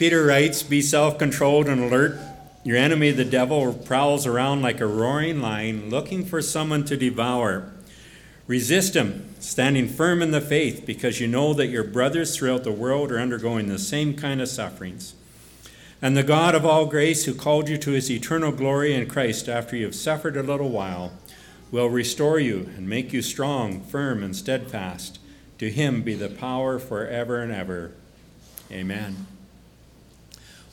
Peter writes Be self controlled and alert. Your enemy, the devil, prowls around like a roaring lion looking for someone to devour. Resist him, standing firm in the faith, because you know that your brothers throughout the world are undergoing the same kind of sufferings. And the God of all grace, who called you to his eternal glory in Christ after you have suffered a little while, will restore you and make you strong, firm, and steadfast. To him be the power forever and ever. Amen.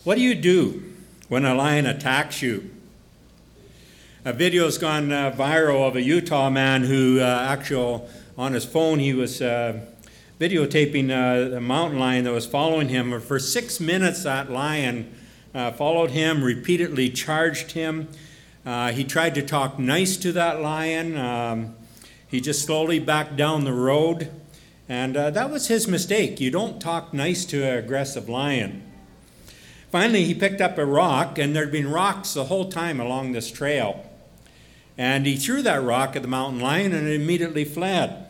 What do you do when a lion attacks you? A video's gone uh, viral of a Utah man who uh, actually on his phone he was uh, videotaping uh, a mountain lion that was following him. For six minutes, that lion uh, followed him, repeatedly charged him. Uh, he tried to talk nice to that lion. Um, he just slowly backed down the road. And that was his mistake. You don't talk nice to an aggressive lion. Finally, he picked up a rock, and there'd been rocks the whole time along this trail. And he threw that rock at the mountain lion and it immediately fled.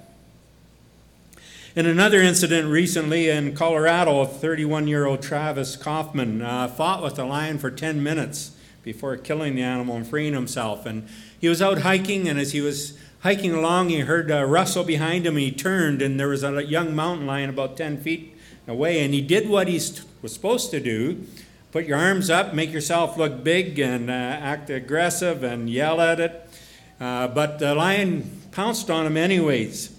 In another incident recently in Colorado, 31 year old Travis Kauffman uh, fought with the lion for 10 minutes before killing the animal and freeing himself. And he was out hiking, and as he was hiking along, he heard a rustle behind him. He turned, and there was a young mountain lion about 10 feet away. And he did what he was supposed to do put your arms up, make yourself look big, and uh, act aggressive and yell at it. Uh, but the lion pounced on him anyways.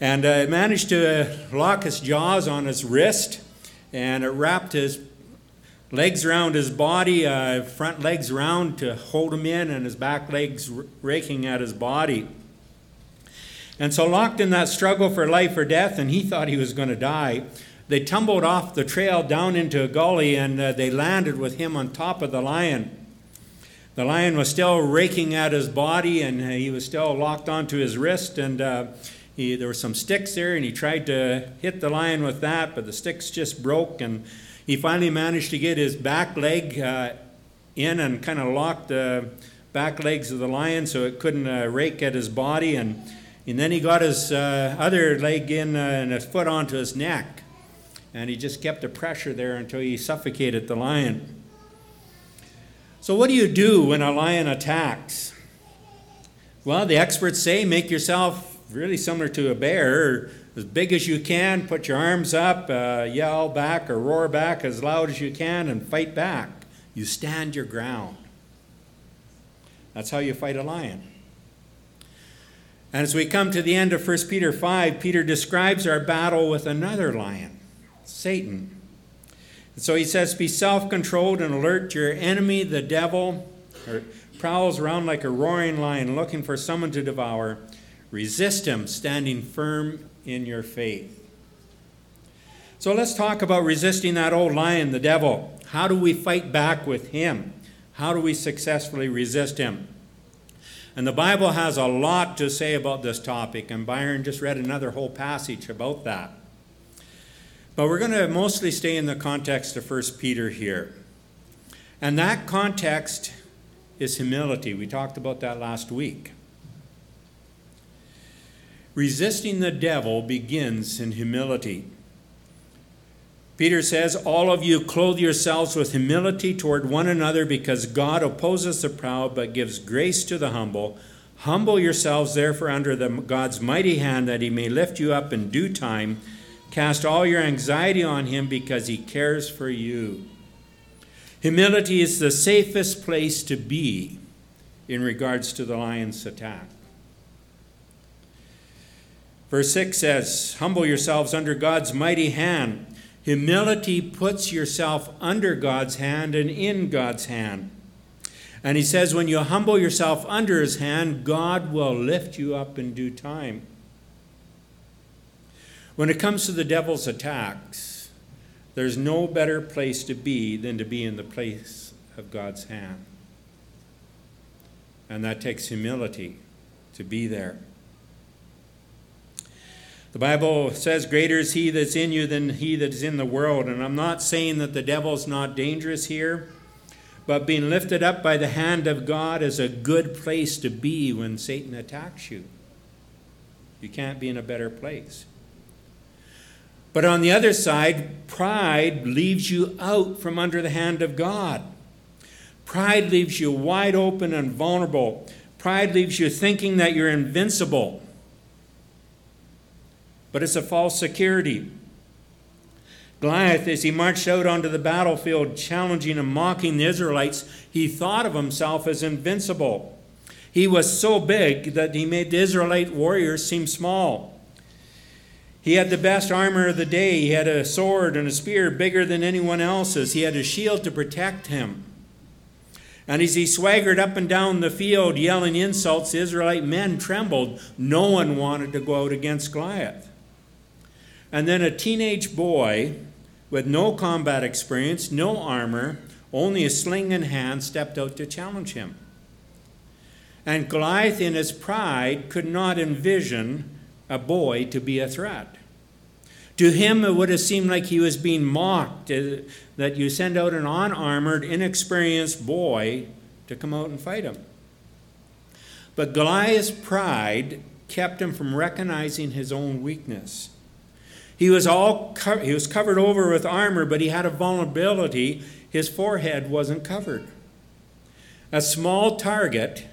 And uh, it managed to lock its jaws on his wrist, and it wrapped his legs around his body, uh, front legs around to hold him in, and his back legs raking at his body. And so, locked in that struggle for life or death, and he thought he was going to die, they tumbled off the trail down into a gully and uh, they landed with him on top of the lion. The lion was still raking at his body and uh, he was still locked onto his wrist. And uh, he, there were some sticks there, and he tried to hit the lion with that, but the sticks just broke. And he finally managed to get his back leg uh, in and kind of locked the back legs of the lion so it couldn't uh, rake at his body. And, and then he got his uh, other leg in and his foot onto his neck and he just kept the pressure there until he suffocated the lion. So, what do you do when a lion attacks? Well, the experts say make yourself really similar to a bear, as big as you can, put your arms up, uh, yell back or roar back as loud as you can, and fight back. You stand your ground. That's how you fight a lion. And as we come to the end of 1 Peter 5, Peter describes our battle with another lion. Satan. And so he says, Be self controlled and alert. Your enemy, the devil, prowls around like a roaring lion looking for someone to devour. Resist him, standing firm in your faith. So let's talk about resisting that old lion, the devil. How do we fight back with him? How do we successfully resist him? And the Bible has a lot to say about this topic, and Byron just read another whole passage about that. But we're going to mostly stay in the context of 1 Peter here. And that context is humility. We talked about that last week. Resisting the devil begins in humility. Peter says, All of you clothe yourselves with humility toward one another because God opposes the proud but gives grace to the humble. Humble yourselves, therefore, under the, God's mighty hand that he may lift you up in due time. Cast all your anxiety on him because he cares for you. Humility is the safest place to be in regards to the lion's attack. Verse 6 says, Humble yourselves under God's mighty hand. Humility puts yourself under God's hand and in God's hand. And he says, when you humble yourself under his hand, God will lift you up in due time. When it comes to the devil's attacks, there's no better place to be than to be in the place of God's hand. And that takes humility to be there. The Bible says, Greater is he that's in you than he that is in the world. And I'm not saying that the devil's not dangerous here, but being lifted up by the hand of God is a good place to be when Satan attacks you. You can't be in a better place. But on the other side, pride leaves you out from under the hand of God. Pride leaves you wide open and vulnerable. Pride leaves you thinking that you're invincible. But it's a false security. Goliath, as he marched out onto the battlefield, challenging and mocking the Israelites, he thought of himself as invincible. He was so big that he made the Israelite warriors seem small. He had the best armor of the day. He had a sword and a spear bigger than anyone else's. He had a shield to protect him. And as he swaggered up and down the field yelling insults, the Israelite men trembled. No one wanted to go out against Goliath. And then a teenage boy with no combat experience, no armor, only a sling in hand, stepped out to challenge him. And Goliath, in his pride, could not envision a boy to be a threat. To him, it would have seemed like he was being mocked uh, that you send out an unarmored, inexperienced boy to come out and fight him. But Goliath's pride kept him from recognizing his own weakness. He was all co- he was covered over with armor, but he had a vulnerability. His forehead wasn't covered. A small target,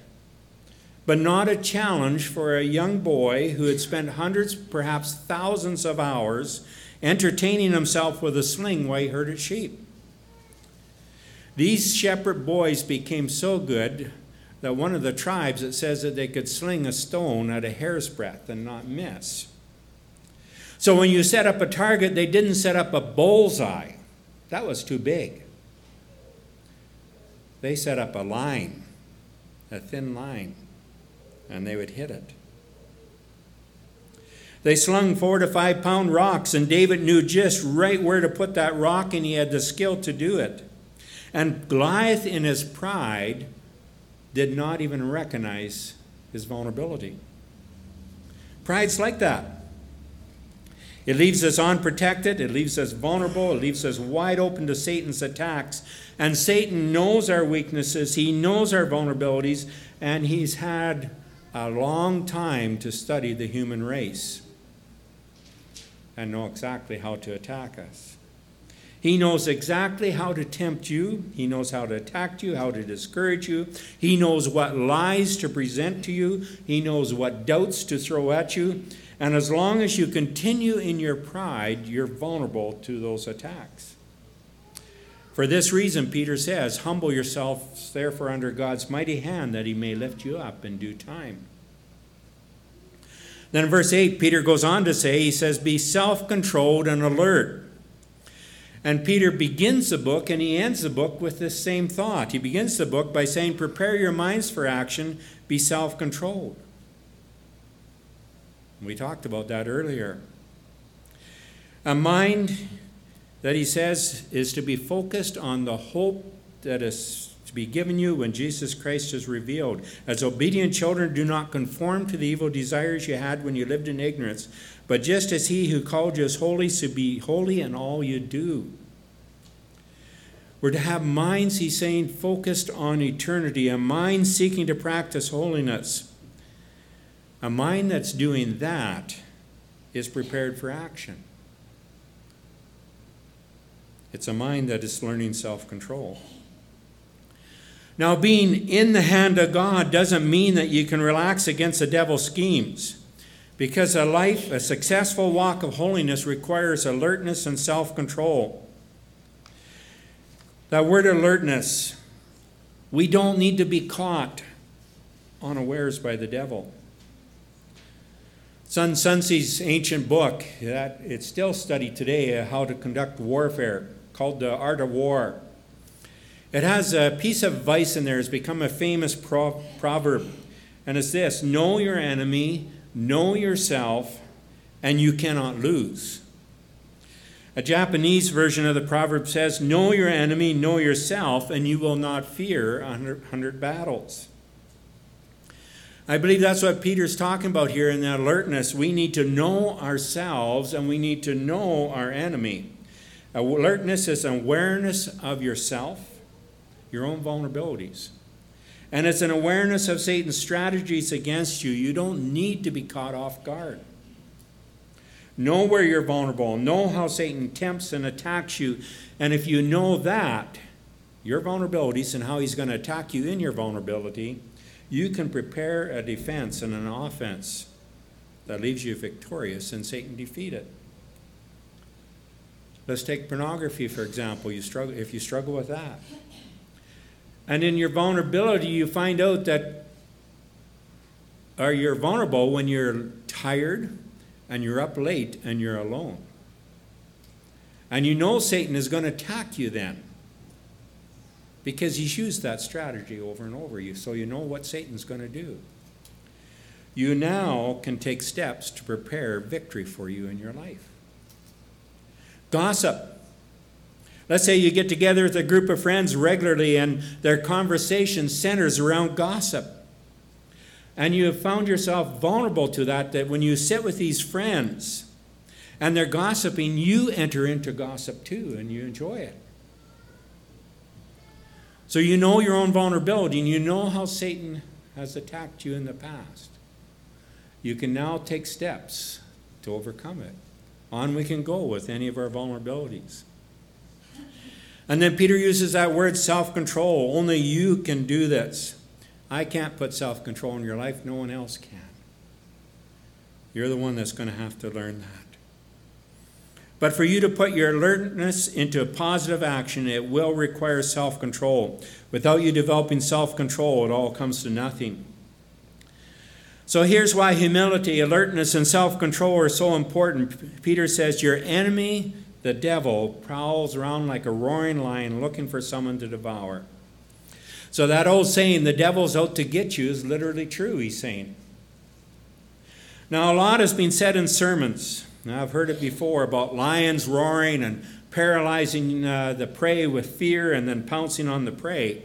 but not a challenge for a young boy who had spent hundreds, perhaps thousands of hours entertaining himself with a sling while he herded sheep. These shepherd boys became so good that one of the tribes it says that they could sling a stone at a hair's breadth and not miss. So when you set up a target, they didn't set up a bullseye. That was too big. They set up a line, a thin line, and they would hit it. They slung four to five pound rocks, and David knew just right where to put that rock, and he had the skill to do it. And Goliath, in his pride, did not even recognize his vulnerability. Pride's like that. It leaves us unprotected, it leaves us vulnerable, it leaves us wide open to Satan's attacks. And Satan knows our weaknesses, he knows our vulnerabilities, and he's had a long time to study the human race and know exactly how to attack us. He knows exactly how to tempt you. He knows how to attack you, how to discourage you. He knows what lies to present to you. He knows what doubts to throw at you. And as long as you continue in your pride, you're vulnerable to those attacks. For this reason, Peter says, Humble yourselves therefore under God's mighty hand, that he may lift you up in due time. Then in verse 8, Peter goes on to say, He says, Be self controlled and alert. And Peter begins the book and he ends the book with this same thought. He begins the book by saying, Prepare your minds for action, be self controlled. We talked about that earlier. A mind that he says is to be focused on the hope that is to be given you when Jesus Christ is revealed. As obedient children, do not conform to the evil desires you had when you lived in ignorance, but just as he who called you is holy, so be holy in all you do. We're to have minds, he's saying, focused on eternity, a mind seeking to practice holiness. A mind that's doing that is prepared for action. It's a mind that is learning self control. Now, being in the hand of God doesn't mean that you can relax against the devil's schemes, because a life, a successful walk of holiness requires alertness and self control. That word alertness, we don't need to be caught unawares by the devil. Sun Tzu's ancient book that it's still studied today, uh, how to conduct warfare, called The Art of War. It has a piece of advice in there. It's become a famous pro- proverb, and it's this: Know your enemy, know yourself, and you cannot lose. A Japanese version of the proverb says, Know your enemy, know yourself, and you will not fear a hundred battles. I believe that's what Peter's talking about here in that alertness. We need to know ourselves and we need to know our enemy. Alertness is awareness of yourself, your own vulnerabilities. And it's an awareness of Satan's strategies against you. You don't need to be caught off guard. Know where you're vulnerable. Know how Satan tempts and attacks you. And if you know that, your vulnerabilities and how he's going to attack you in your vulnerability, you can prepare a defense and an offense that leaves you victorious and Satan defeated. Let's take pornography, for example. You struggle, if you struggle with that. And in your vulnerability, you find out that or you're vulnerable when you're tired and you're up late and you're alone. And you know Satan is going to attack you then because he's used that strategy over and over you, so you know what Satan's going to do. You now can take steps to prepare victory for you in your life. Gossip. Let's say you get together with a group of friends regularly and their conversation centers around gossip. And you have found yourself vulnerable to that, that when you sit with these friends and they're gossiping, you enter into gossip too and you enjoy it. So you know your own vulnerability and you know how Satan has attacked you in the past. You can now take steps to overcome it. On we can go with any of our vulnerabilities. And then Peter uses that word self control. Only you can do this. I can't put self control in your life, no one else can. You're the one that's going to have to learn that. But for you to put your alertness into positive action, it will require self control. Without you developing self control, it all comes to nothing. So here's why humility, alertness, and self control are so important. Peter says, Your enemy, the devil, prowls around like a roaring lion looking for someone to devour. So that old saying, the devil's out to get you, is literally true, he's saying. Now, a lot has been said in sermons. I've heard it before about lions roaring and paralyzing uh, the prey with fear and then pouncing on the prey.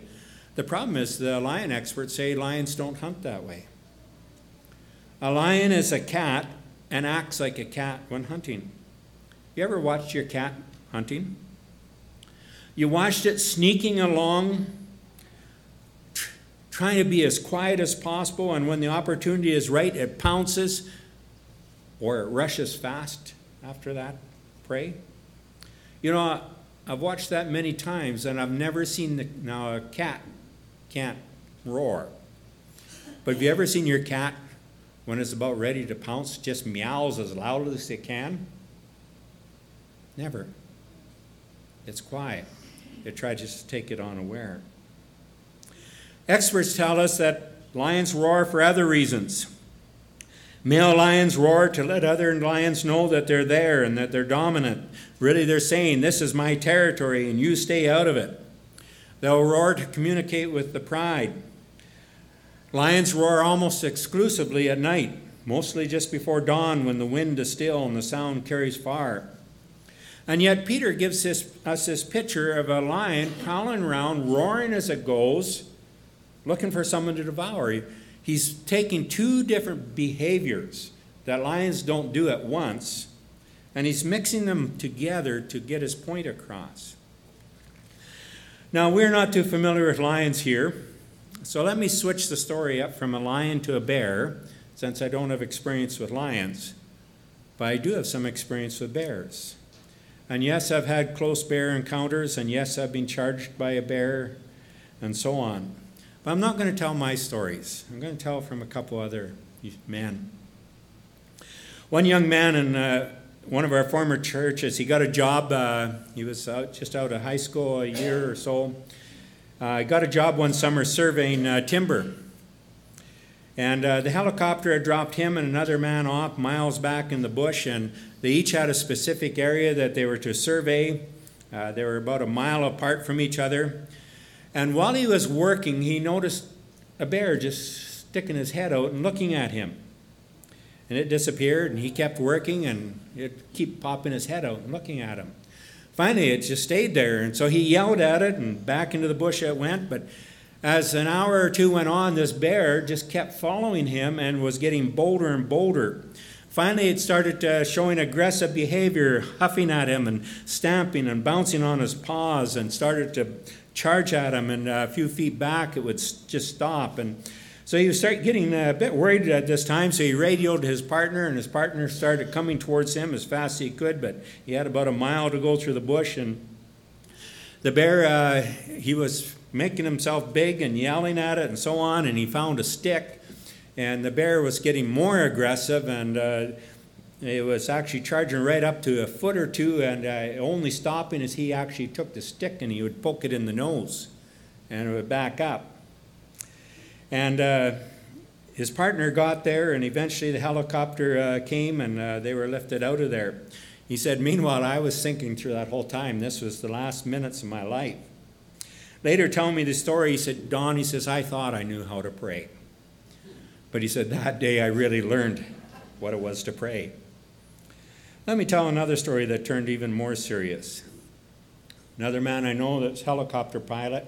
The problem is the lion experts say lions don't hunt that way. A lion is a cat and acts like a cat when hunting. You ever watched your cat hunting? You watched it sneaking along, tr- trying to be as quiet as possible, and when the opportunity is right, it pounces or it rushes fast after that prey. You know, I've watched that many times, and I've never seen the. Now, a cat can't roar. But have you ever seen your cat when it's about ready to pounce, just meows as loudly as it can? Never. It's quiet. It tries to take it unaware. Experts tell us that lions roar for other reasons. Male lions roar to let other lions know that they're there and that they're dominant. Really, they're saying, This is my territory and you stay out of it. They'll roar to communicate with the pride. Lions roar almost exclusively at night, mostly just before dawn when the wind is still and the sound carries far. And yet, Peter gives this, us this picture of a lion prowling around, roaring as it goes, looking for someone to devour. He's taking two different behaviors that lions don't do at once, and he's mixing them together to get his point across. Now, we're not too familiar with lions here, so let me switch the story up from a lion to a bear, since I don't have experience with lions, but I do have some experience with bears. And yes, I've had close bear encounters, and yes, I've been charged by a bear, and so on. But I'm not going to tell my stories. I'm going to tell from a couple other men. One young man in uh, one of our former churches, he got a job. Uh, he was out, just out of high school a year or so. He got a job one summer surveying uh, timber. And uh, the helicopter had dropped him and another man off miles back in the bush, and they each had a specific area that they were to survey. Uh, they were about a mile apart from each other. And while he was working, he noticed a bear just sticking his head out and looking at him. And it disappeared, and he kept working, and it kept popping his head out and looking at him. Finally, it just stayed there, and so he yelled at it, and back into the bush it went. But as an hour or two went on, this bear just kept following him and was getting bolder and bolder. Finally, it started uh, showing aggressive behavior, huffing at him and stamping and bouncing on his paws, and started to charge at him, and a few feet back, it would just stop. And So he was start getting a bit worried at this time, so he radioed his partner, and his partner started coming towards him as fast as he could, but he had about a mile to go through the bush, and the bear, uh, he was making himself big and yelling at it and so on, and he found a stick, and the bear was getting more aggressive, and uh, it was actually charging right up to a foot or two, and uh, only stopping as he actually took the stick and he would poke it in the nose, and it would back up. And uh, his partner got there, and eventually the helicopter uh, came and uh, they were lifted out of there. He said, Meanwhile, I was thinking through that whole time, this was the last minutes of my life. Later, telling me the story, he said, Don, he says, I thought I knew how to pray. But he said, That day I really learned what it was to pray. Let me tell another story that turned even more serious. Another man I know that's helicopter pilot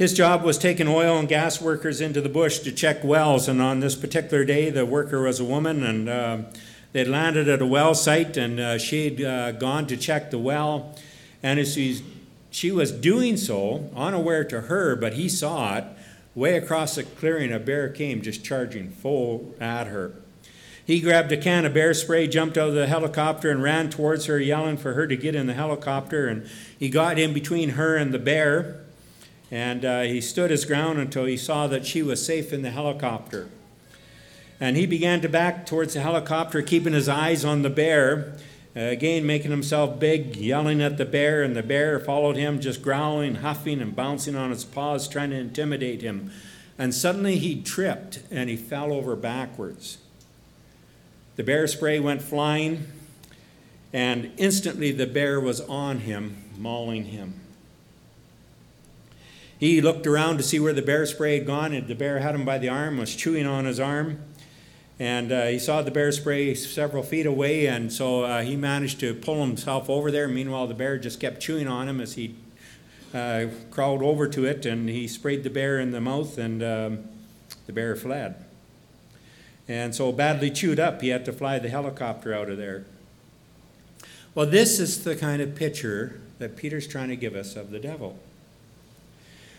his job was taking oil and gas workers into the bush to check wells, and on this particular day, the worker was a woman, and uh, they'd landed at a well site, and uh, she'd uh, gone to check the well, and as she's, she was doing so, unaware to her, but he saw it, way across the clearing, a bear came just charging full at her. He grabbed a can of bear spray, jumped out of the helicopter, and ran towards her, yelling for her to get in the helicopter. And he got in between her and the bear. And uh, he stood his ground until he saw that she was safe in the helicopter. And he began to back towards the helicopter, keeping his eyes on the bear. Uh, again, making himself big, yelling at the bear, and the bear followed him, just growling, huffing, and bouncing on its paws, trying to intimidate him. And suddenly he tripped and he fell over backwards. The bear spray went flying, and instantly the bear was on him, mauling him. He looked around to see where the bear spray had gone, and the bear had him by the arm, was chewing on his arm. And uh, he saw the bear spray several feet away, and so uh, he managed to pull himself over there. Meanwhile, the bear just kept chewing on him as he uh, crawled over to it, and he sprayed the bear in the mouth, and um, the bear fled. And so, badly chewed up, he had to fly the helicopter out of there. Well, this is the kind of picture that Peter's trying to give us of the devil.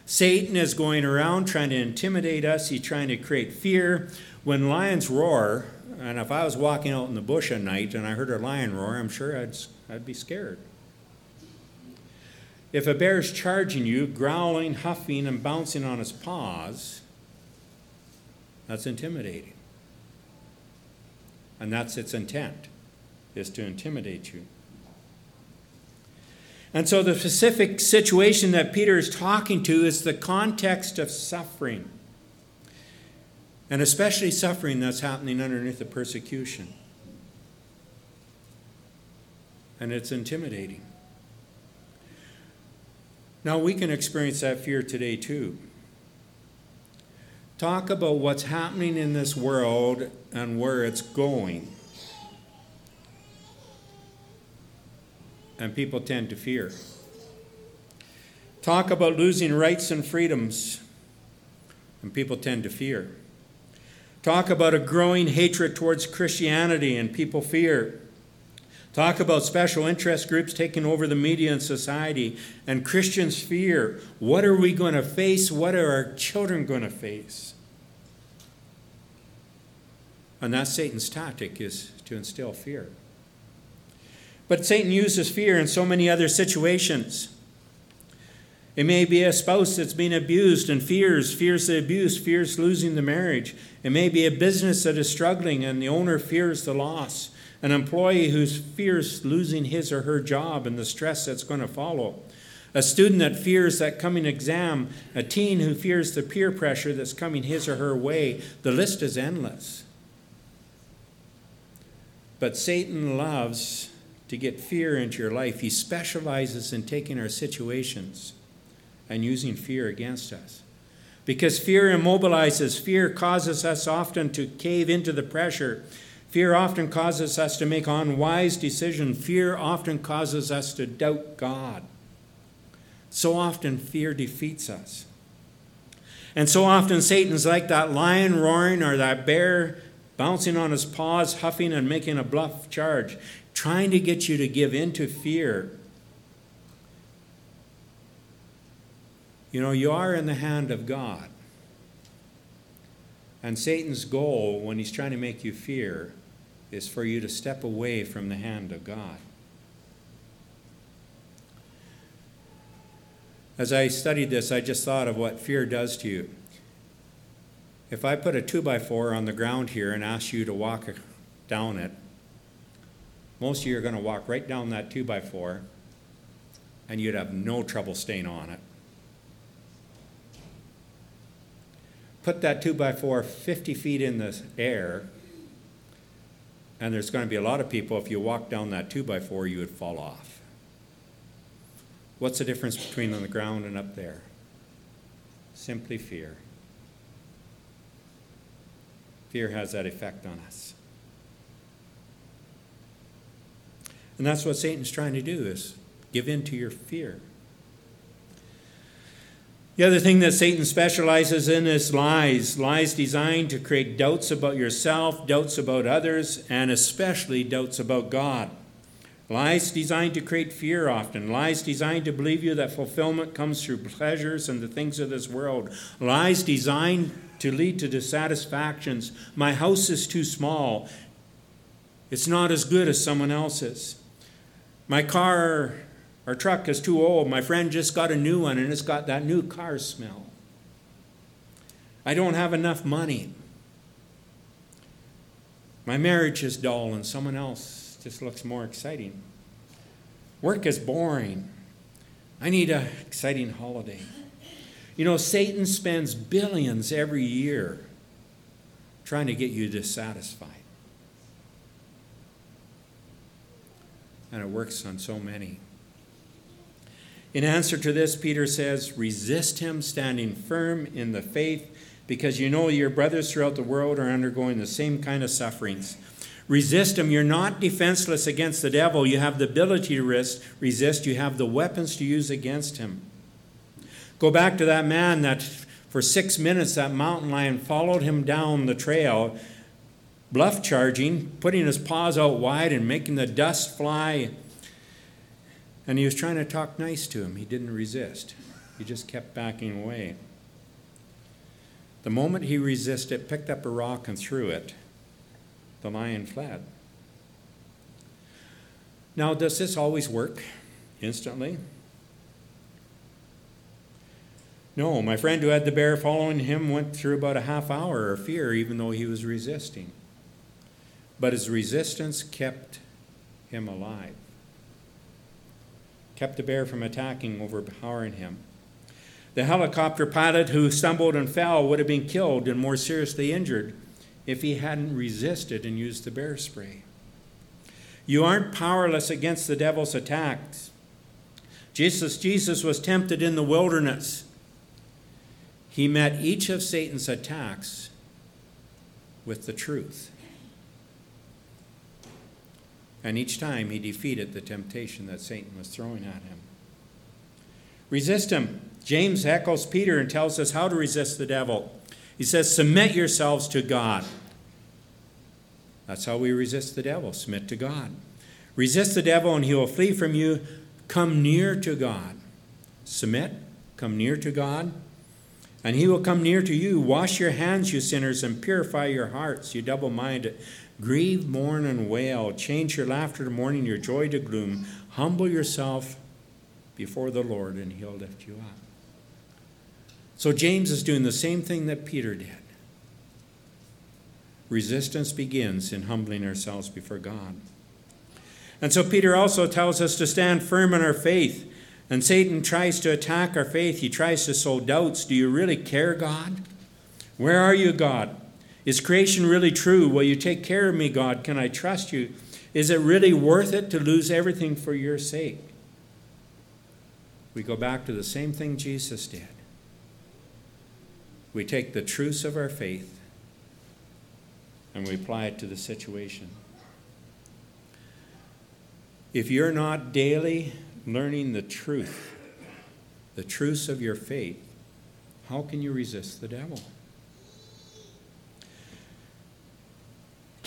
Satan is going around trying to intimidate us, he's trying to create fear. When lions roar, and if I was walking out in the bush at night and I heard a lion roar, I'm sure I'd, I'd be scared. If a bear is charging you, growling, huffing, and bouncing on its paws, that's intimidating. And that's its intent, is to intimidate you. And so the specific situation that Peter is talking to is the context of suffering. And especially suffering that's happening underneath the persecution. And it's intimidating. Now we can experience that fear today too. Talk about what's happening in this world and where it's going. And people tend to fear. Talk about losing rights and freedoms, and people tend to fear. Talk about a growing hatred towards Christianity, and people fear. Talk about special interest groups taking over the media and society, and Christians fear. What are we going to face? What are our children going to face? And that's Satan's tactic is to instill fear. But Satan uses fear in so many other situations. It may be a spouse that's being abused and fears, fears the abuse, fears losing the marriage. It may be a business that is struggling and the owner fears the loss. An employee who fears losing his or her job and the stress that's going to follow. A student that fears that coming exam. A teen who fears the peer pressure that's coming his or her way. The list is endless. But Satan loves to get fear into your life. He specializes in taking our situations and using fear against us. Because fear immobilizes, fear causes us often to cave into the pressure. Fear often causes us to make unwise decisions. Fear often causes us to doubt God. So often, fear defeats us. And so often, Satan's like that lion roaring or that bear bouncing on his paws, huffing and making a bluff charge trying to get you to give in to fear. You know, you are in the hand of God. And Satan's goal when he's trying to make you fear is for you to step away from the hand of God. As I studied this, I just thought of what fear does to you. If I put a 2 by 4 on the ground here and ask you to walk down it, most of you are going to walk right down that 2 by 4 and you'd have no trouble staying on it. Put that 2 by 4 50 feet in the air, and there's going to be a lot of people, if you walk down that 2 by 4 you would fall off. What's the difference between on the ground and up there? Simply fear. Fear has that effect on us. And that's what Satan's trying to do is give in to your fear. The other thing that Satan specializes in is lies. Lies designed to create doubts about yourself, doubts about others, and especially doubts about God. Lies designed to create fear often. Lies designed to believe you that fulfillment comes through pleasures and the things of this world. Lies designed to lead to dissatisfactions. My house is too small. It's not as good as someone else's. My car or truck is too old. My friend just got a new one and it's got that new car smell. I don't have enough money. My marriage is dull and someone else just looks more exciting. Work is boring. I need an exciting holiday. You know, Satan spends billions every year trying to get you dissatisfied. And it works on so many. In answer to this, Peter says, Resist him, standing firm in the faith, because you know your brothers throughout the world are undergoing the same kind of sufferings. Resist him. You're not defenseless against the devil. You have the ability to resist, you have the weapons to use against him. Go back to that man that for six minutes that mountain lion followed him down the trail, bluff charging, putting his paws out wide and making the dust fly and he was trying to talk nice to him. He didn't resist, he just kept backing away. The moment he resisted, picked up a rock and threw it, the lion fled. Now, does this always work instantly? No, my friend who had the bear following him went through about a half hour of fear, even though he was resisting. But his resistance kept him alive kept the bear from attacking, overpowering him. The helicopter pilot who stumbled and fell would have been killed and more seriously injured if he hadn't resisted and used the bear spray. You aren't powerless against the devil's attacks. Jesus, Jesus was tempted in the wilderness. He met each of Satan's attacks with the truth. And each time he defeated the temptation that Satan was throwing at him. Resist him. James echoes Peter and tells us how to resist the devil. He says, Submit yourselves to God. That's how we resist the devil submit to God. Resist the devil and he will flee from you. Come near to God. Submit, come near to God, and he will come near to you. Wash your hands, you sinners, and purify your hearts, you double minded. Grieve, mourn, and wail. Change your laughter to mourning, your joy to gloom. Humble yourself before the Lord, and he'll lift you up. So James is doing the same thing that Peter did. Resistance begins in humbling ourselves before God. And so Peter also tells us to stand firm in our faith. And Satan tries to attack our faith. He tries to sow doubts. Do you really care, God? Where are you, God? Is creation really true? Will you take care of me, God? Can I trust you? Is it really worth it to lose everything for your sake? We go back to the same thing Jesus did. We take the truths of our faith and we apply it to the situation. If you're not daily learning the truth, the truths of your faith, how can you resist the devil?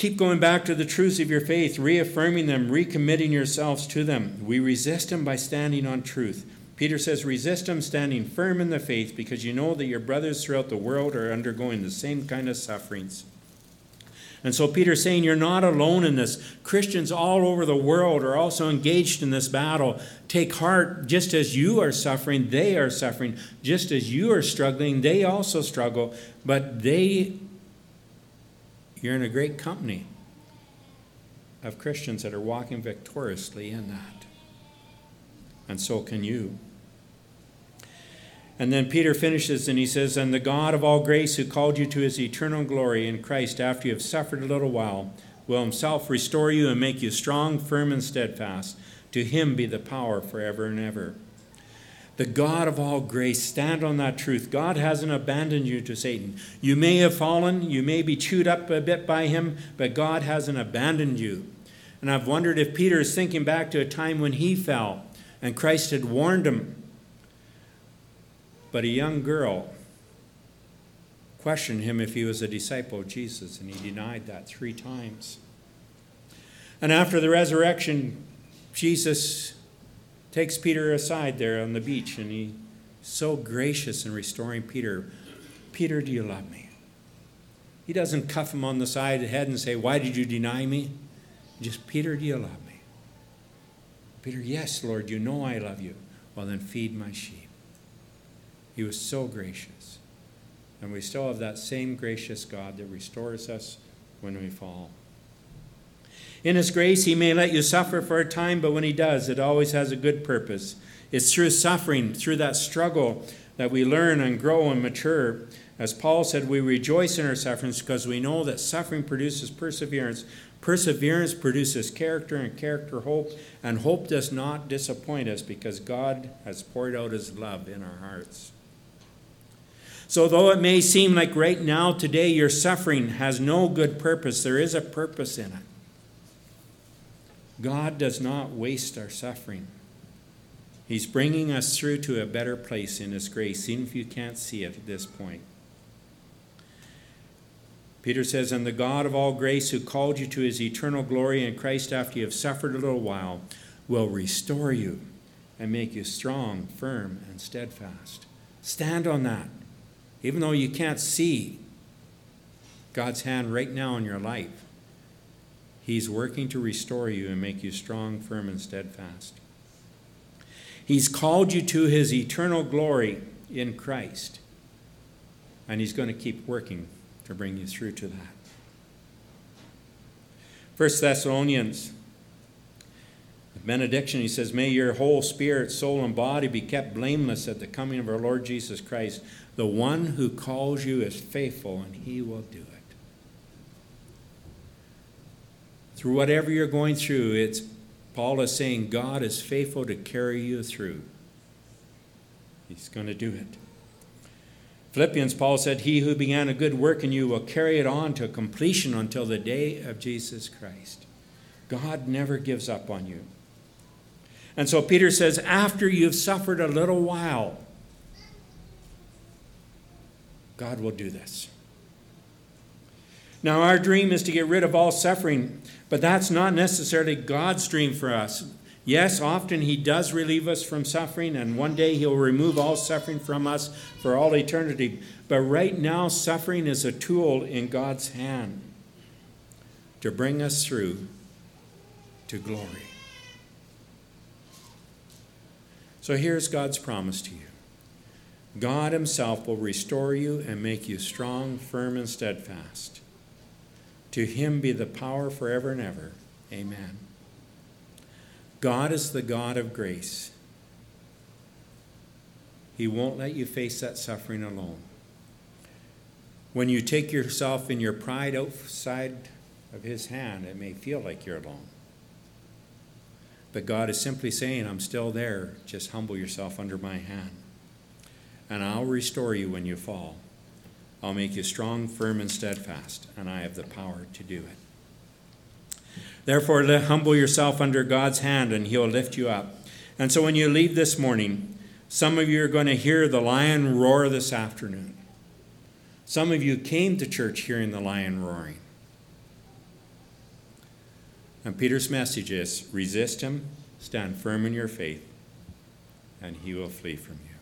Keep going back to the truths of your faith, reaffirming them, recommitting yourselves to them. We resist them by standing on truth. Peter says, Resist them standing firm in the faith, because you know that your brothers throughout the world are undergoing the same kind of sufferings. And so Peter's saying you're not alone in this. Christians all over the world are also engaged in this battle. Take heart, just as you are suffering, they are suffering. Just as you are struggling, they also struggle. But they, you're in a great company of Christians that are walking victoriously in that. And so can you. And then Peter finishes and he says, And the God of all grace, who called you to his eternal glory in Christ after you have suffered a little while, will himself restore you and make you strong, firm, and steadfast. To him be the power forever and ever. The God of all grace, stand on that truth. God hasn't abandoned you to Satan. You may have fallen, you may be chewed up a bit by him, but God hasn't abandoned you. And I've wondered if Peter is thinking back to a time when he fell and Christ had warned him but a young girl questioned him if he was a disciple of Jesus, and he denied that three times. And after the resurrection, Jesus takes Peter aside there on the beach, and he's so gracious in restoring Peter. Peter, do you love me? He doesn't cuff him on the side of the head and say, Why did you deny me? Just, Peter, do you love me? Peter, yes, Lord, you know I love you. Well, then feed my sheep. He was so gracious. And we still have that same gracious God that restores us when we fall. In His grace, He may let you suffer for a time, but when He does, it always has a good purpose. It's through suffering, through that struggle, that we learn and grow and mature. As Paul said, we rejoice in our sufferings because we know that suffering produces perseverance. Perseverance produces character, and character hope. And hope does not disappoint us because God has poured out His love in our hearts. So, though it may seem like right now, today, your suffering has no good purpose, there is a purpose in it. God does not waste our suffering. He's bringing us through to a better place in His grace, even if you can't see it at this point. Peter says, And the God of all grace, who called you to his eternal glory in Christ after you have suffered a little while, will restore you and make you strong, firm, and steadfast. Stand on that. Even though you can't see God's hand right now in your life, He's working to restore you and make you strong, firm, and steadfast. He's called you to His eternal glory in Christ, and He's going to keep working to bring you through to that. 1 Thessalonians the benediction, he says, May your whole spirit, soul, and body be kept blameless at the coming of our Lord Jesus Christ. The one who calls you is faithful, and he will do it. Through whatever you're going through, it's Paul is saying God is faithful to carry you through. He's going to do it. Philippians, Paul said, He who began a good work in you will carry it on to completion until the day of Jesus Christ. God never gives up on you. And so Peter says, After you've suffered a little while, God will do this. Now, our dream is to get rid of all suffering, but that's not necessarily God's dream for us. Yes, often He does relieve us from suffering, and one day He'll remove all suffering from us for all eternity. But right now, suffering is a tool in God's hand to bring us through to glory. So here's God's promise to you God Himself will restore you and make you strong, firm, and steadfast. To Him be the power forever and ever. Amen. God is the God of grace. He won't let you face that suffering alone. When you take yourself in your pride outside of His hand, it may feel like you're alone. But God is simply saying, I'm still there. Just humble yourself under my hand and I'll restore you when you fall. I'll make you strong, firm, and steadfast, and I have the power to do it. Therefore, humble yourself under God's hand, and He'll lift you up. And so, when you leave this morning, some of you are going to hear the lion roar this afternoon. Some of you came to church hearing the lion roaring. And Peter's message is resist him, stand firm in your faith, and he will flee from you.